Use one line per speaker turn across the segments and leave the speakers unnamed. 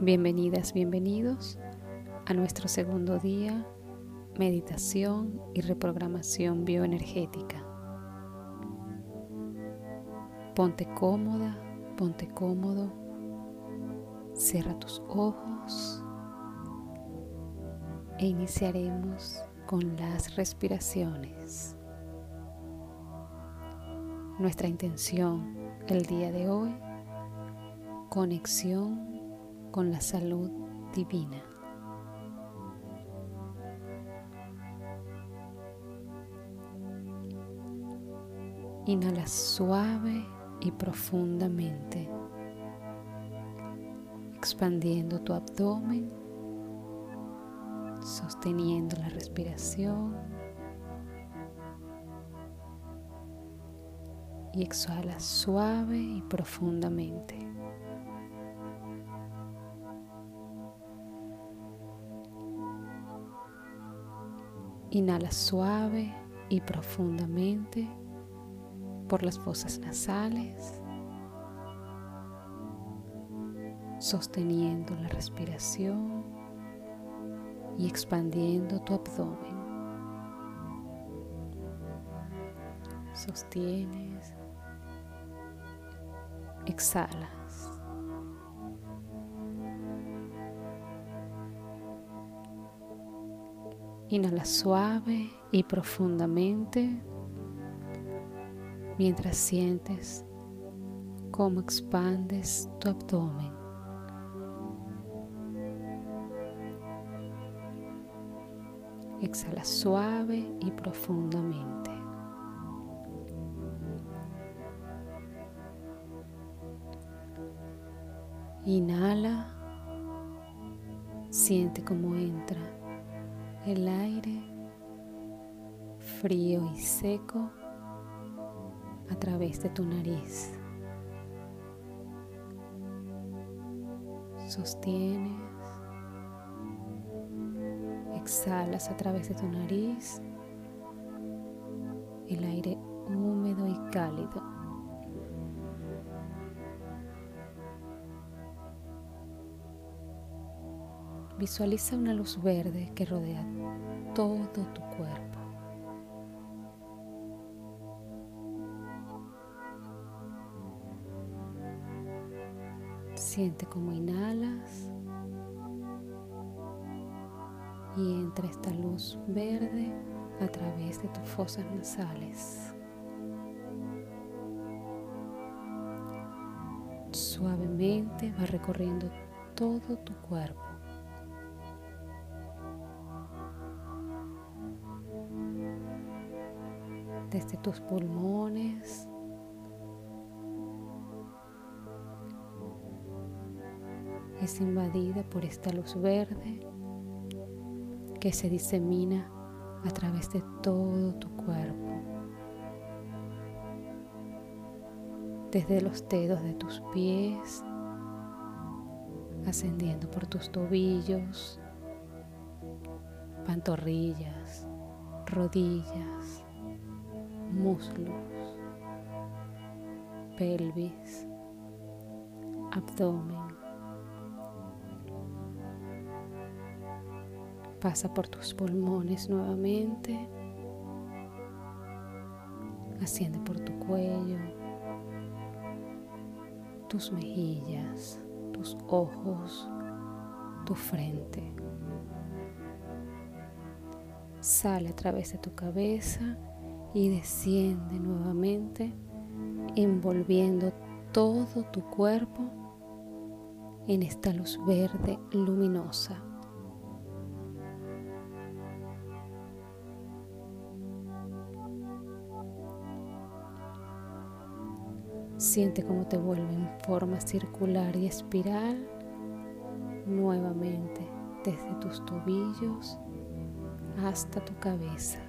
Bienvenidas, bienvenidos a nuestro segundo día, meditación y reprogramación bioenergética. Ponte cómoda, ponte cómodo, cierra tus ojos e iniciaremos con las respiraciones. Nuestra intención el día de hoy, conexión con la salud divina. Inhala suave y profundamente, expandiendo tu abdomen, sosteniendo la respiración y exhala suave y profundamente. Inhala suave y profundamente por las fosas nasales, sosteniendo la respiración y expandiendo tu abdomen. Sostienes, exhalas. Inhala suave y profundamente mientras sientes cómo expandes tu abdomen. Exhala suave y profundamente. Inhala, siente cómo entra el aire frío y seco a través de tu nariz. Sostienes, exhalas a través de tu nariz el aire húmedo y cálido. Visualiza una luz verde que rodea todo tu cuerpo. Siente como inhalas y entra esta luz verde a través de tus fosas nasales. Suavemente va recorriendo todo tu cuerpo. Desde tus pulmones. Es invadida por esta luz verde que se disemina a través de todo tu cuerpo. Desde los dedos de tus pies, ascendiendo por tus tobillos, pantorrillas, rodillas, muslos, pelvis, abdomen. Pasa por tus pulmones nuevamente. Asciende por tu cuello, tus mejillas, tus ojos, tu frente. Sale a través de tu cabeza y desciende nuevamente envolviendo todo tu cuerpo en esta luz verde luminosa. Siente cómo te vuelve en forma circular y espiral nuevamente desde tus tobillos hasta tu cabeza.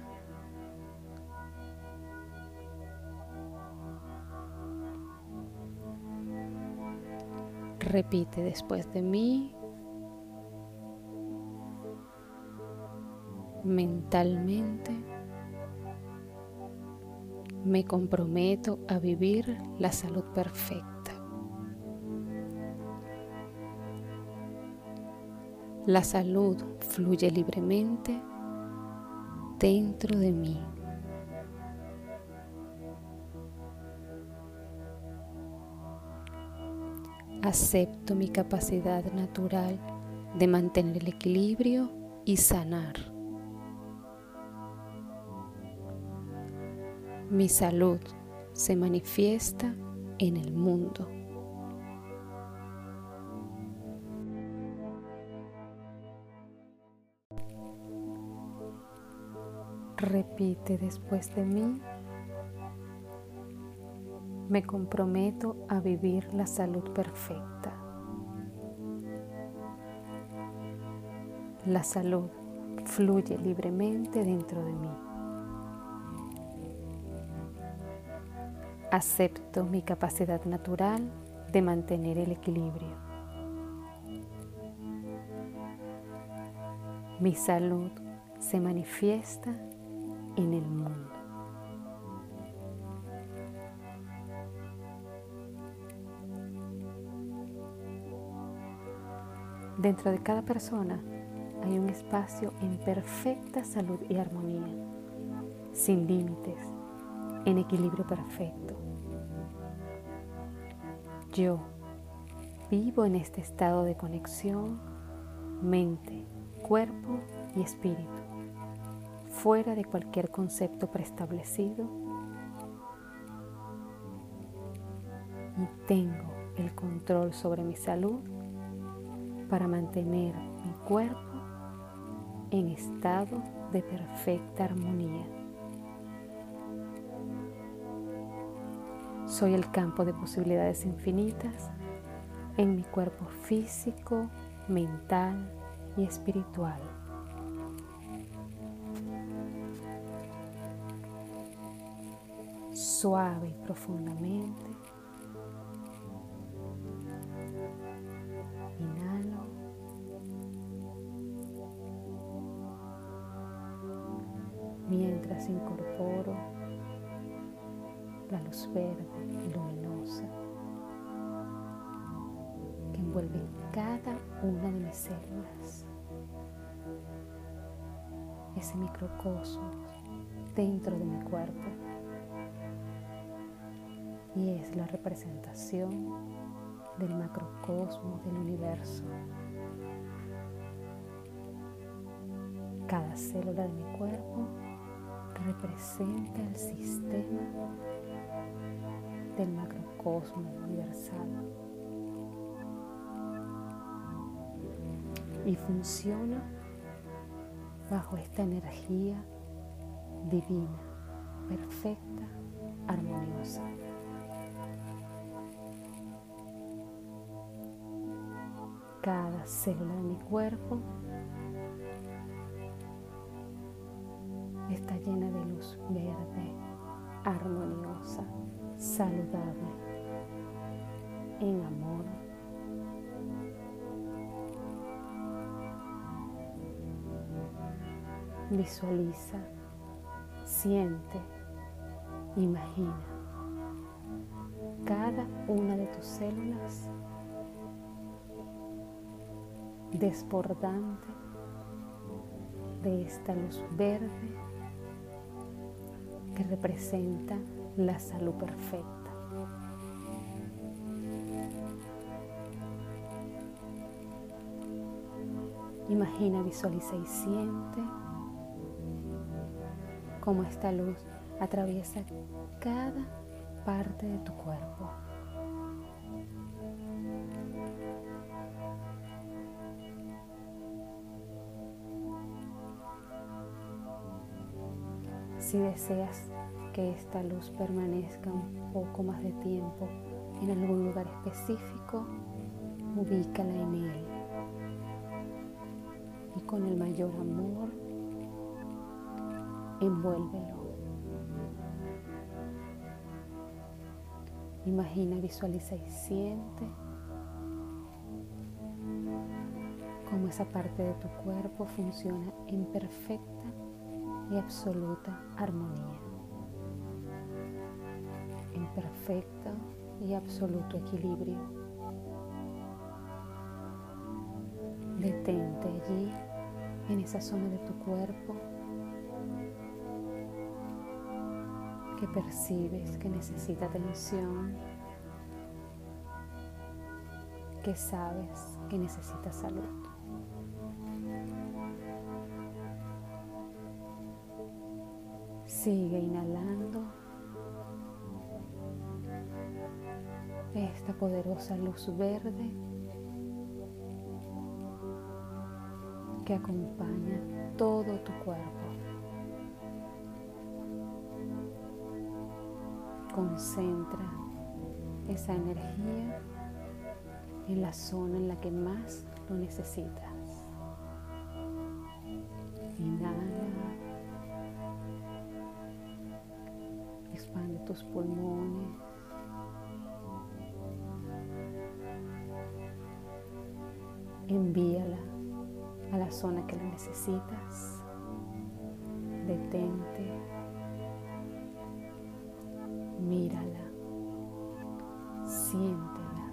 Repite después de mí mentalmente. Me comprometo a vivir la salud perfecta. La salud fluye libremente dentro de mí. Acepto mi capacidad natural de mantener el equilibrio y sanar. Mi salud se manifiesta en el mundo. Repite después de mí. Me comprometo a vivir la salud perfecta. La salud fluye libremente dentro de mí. Acepto mi capacidad natural de mantener el equilibrio. Mi salud se manifiesta en el mundo. Dentro de cada persona hay un espacio en perfecta salud y armonía, sin límites, en equilibrio perfecto. Yo vivo en este estado de conexión mente, cuerpo y espíritu, fuera de cualquier concepto preestablecido y tengo el control sobre mi salud para mantener mi cuerpo en estado de perfecta armonía. Soy el campo de posibilidades infinitas en mi cuerpo físico, mental y espiritual. Suave y profundamente verde luminosa que envuelve cada una de mis células. Ese microcosmos dentro de mi cuerpo. Y es la representación del macrocosmos del universo. Cada célula de mi cuerpo representa el sistema del macrocosmo universal y funciona bajo esta energía divina, perfecta, armoniosa. Cada célula de mi cuerpo saludable, en amor. Visualiza, siente, imagina cada una de tus células desbordante de esta luz verde representa la salud perfecta. Imagina, visualiza y siente cómo esta luz atraviesa cada parte de tu cuerpo. Si deseas que esta luz permanezca un poco más de tiempo en algún lugar específico, ubícala en él. Y con el mayor amor, envuélvelo. Imagina, visualiza y siente cómo esa parte de tu cuerpo funciona en perfecta y absoluta armonía, en perfecto y absoluto equilibrio. Detente allí, en esa zona de tu cuerpo que percibes que necesita atención, que sabes que necesita salud. Sigue inhalando esta poderosa luz verde que acompaña todo tu cuerpo. Concentra esa energía en la zona en la que más lo necesitas. Inhala. Expande tus pulmones. Envíala a la zona que lo necesitas. Detente. Mírala. Siéntela.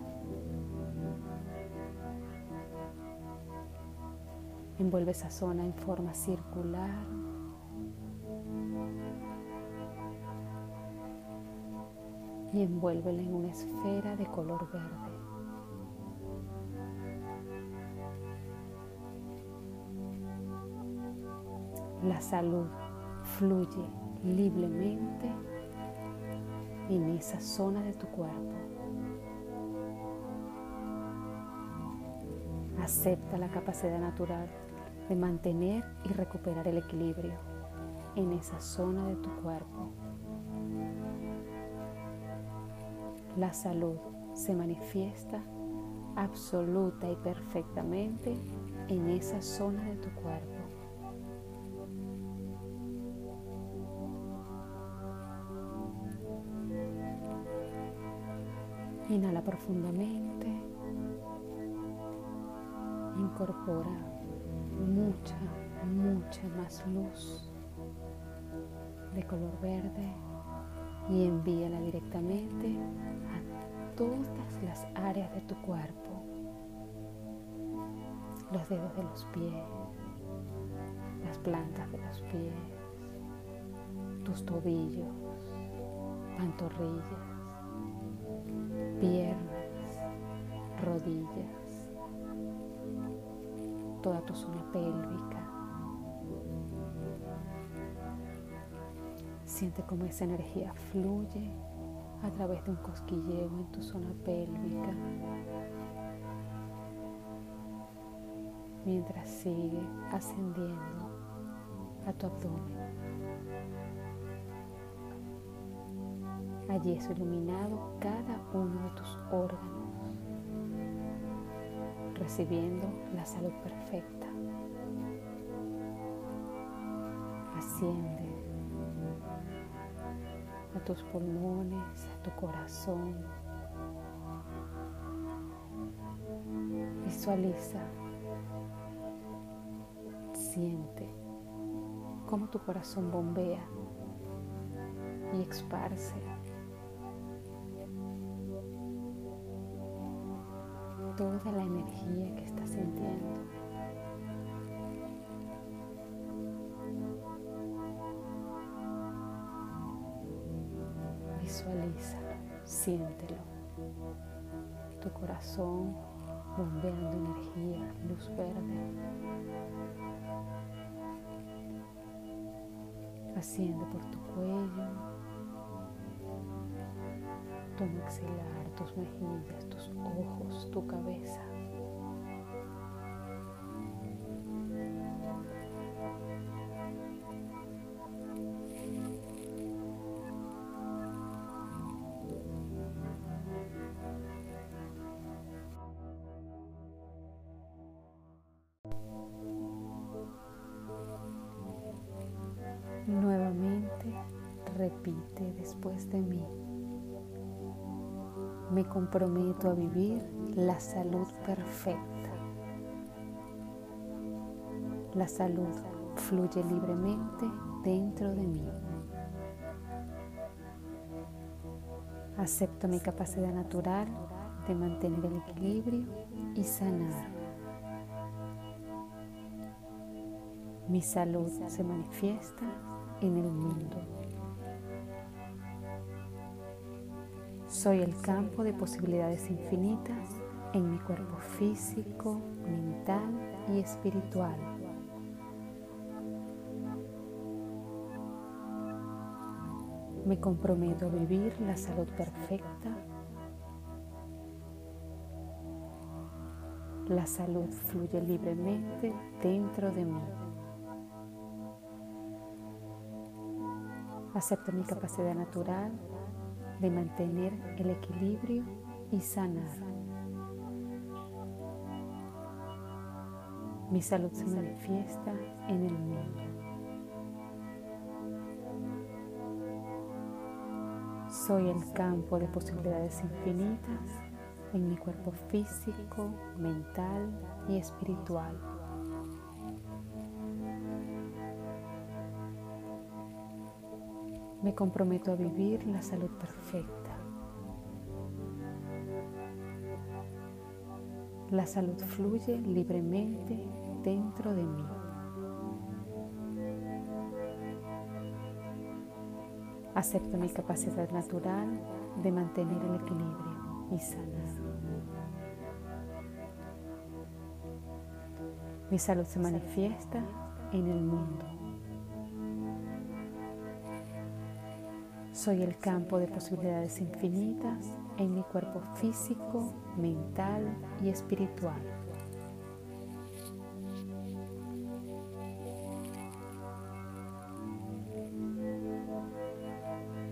Envuelve esa zona en forma circular. Y envuélvela en una esfera de color verde. La salud fluye libremente en esa zona de tu cuerpo. Acepta la capacidad natural de mantener y recuperar el equilibrio en esa zona de tu cuerpo. La salud se manifiesta absoluta y perfectamente en esa zona de tu cuerpo. Inhala profundamente. Incorpora mucha, mucha más luz de color verde y envíala directamente a todas las áreas de tu cuerpo. Los dedos de los pies, las plantas de los pies, tus tobillos, pantorrillas piernas, rodillas, toda tu zona pélvica. Siente cómo esa energía fluye a través de un cosquilleo en tu zona pélvica mientras sigue ascendiendo a tu abdomen. Allí es iluminado cada uno de tus órganos, recibiendo la salud perfecta. Asciende a tus pulmones, a tu corazón. Visualiza, siente cómo tu corazón bombea y esparce toda la energía que estás sintiendo. Visualízalo, siéntelo. Tu corazón bombeando energía, luz verde. Asciende por tu cuello, tu maxilar, tus mejillas, tus ojos, tu cabeza. Nuevamente repite después de mí. Me comprometo a vivir la salud perfecta. La salud fluye libremente dentro de mí. Acepto mi capacidad natural de mantener el equilibrio y sanar. Mi salud se manifiesta en el mundo. Soy el campo de posibilidades infinitas en mi cuerpo físico, mental y espiritual. Me comprometo a vivir la salud perfecta. La salud fluye libremente dentro de mí. Acepto mi capacidad natural de mantener el equilibrio y sanar. Mi salud se manifiesta en el mundo. Soy el campo de posibilidades infinitas en mi cuerpo físico, mental y espiritual. Me comprometo a vivir la salud perfecta. La salud fluye libremente dentro de mí. Acepto mi capacidad natural de mantener el equilibrio y sanar. Mi salud se manifiesta en el mundo. Soy el campo de posibilidades infinitas en mi cuerpo físico, mental y espiritual.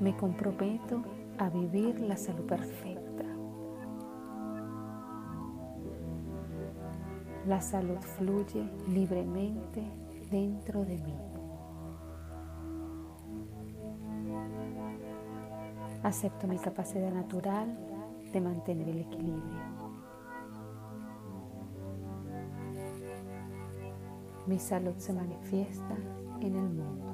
Me comprometo a vivir la salud perfecta. La salud fluye libremente dentro de mí. Acepto mi capacidad natural de mantener el equilibrio. Mi salud se manifiesta en el mundo.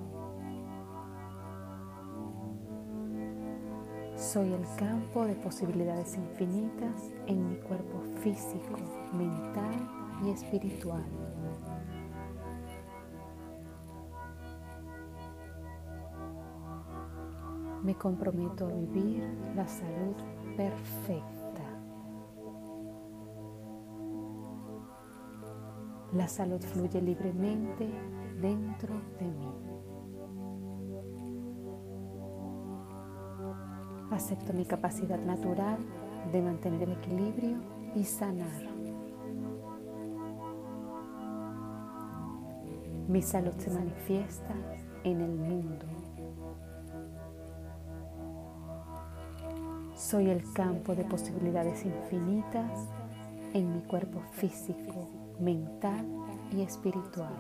Soy el campo de posibilidades infinitas en mi cuerpo físico, mental y espiritual. Me comprometo a vivir la salud perfecta. La salud fluye libremente dentro de mí. Acepto mi capacidad natural de mantener el equilibrio y sanar. Mi salud se manifiesta en el mundo. Soy el campo de posibilidades infinitas en mi cuerpo físico, mental y espiritual.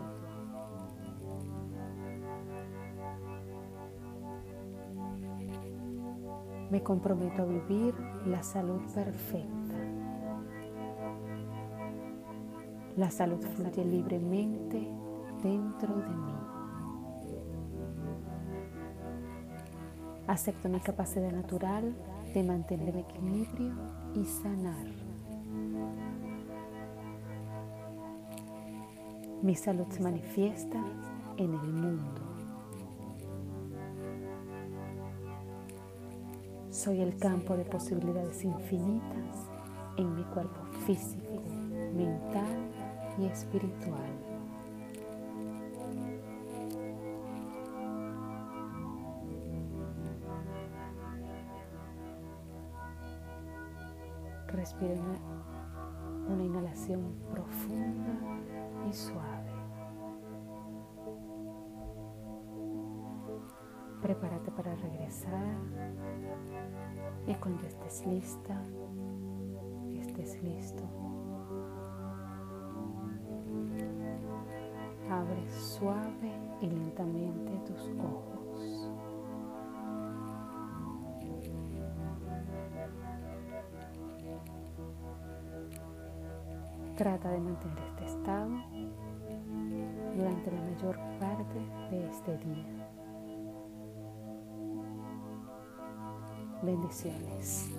Me comprometo a vivir la salud perfecta. La salud fluye libremente dentro de mí. Acepto mi capacidad natural de mantener equilibrio y sanar. Mi salud se manifiesta en el mundo. Soy el campo de posibilidades infinitas en mi cuerpo físico, mental y espiritual. Respira una, inhalación profunda y suave. Prepárate para regresar y cuando estés lista, estés listo, abre suave y lentamente tus ojos. Trata de mantener este estado durante la mayor parte de este día. Bendiciones.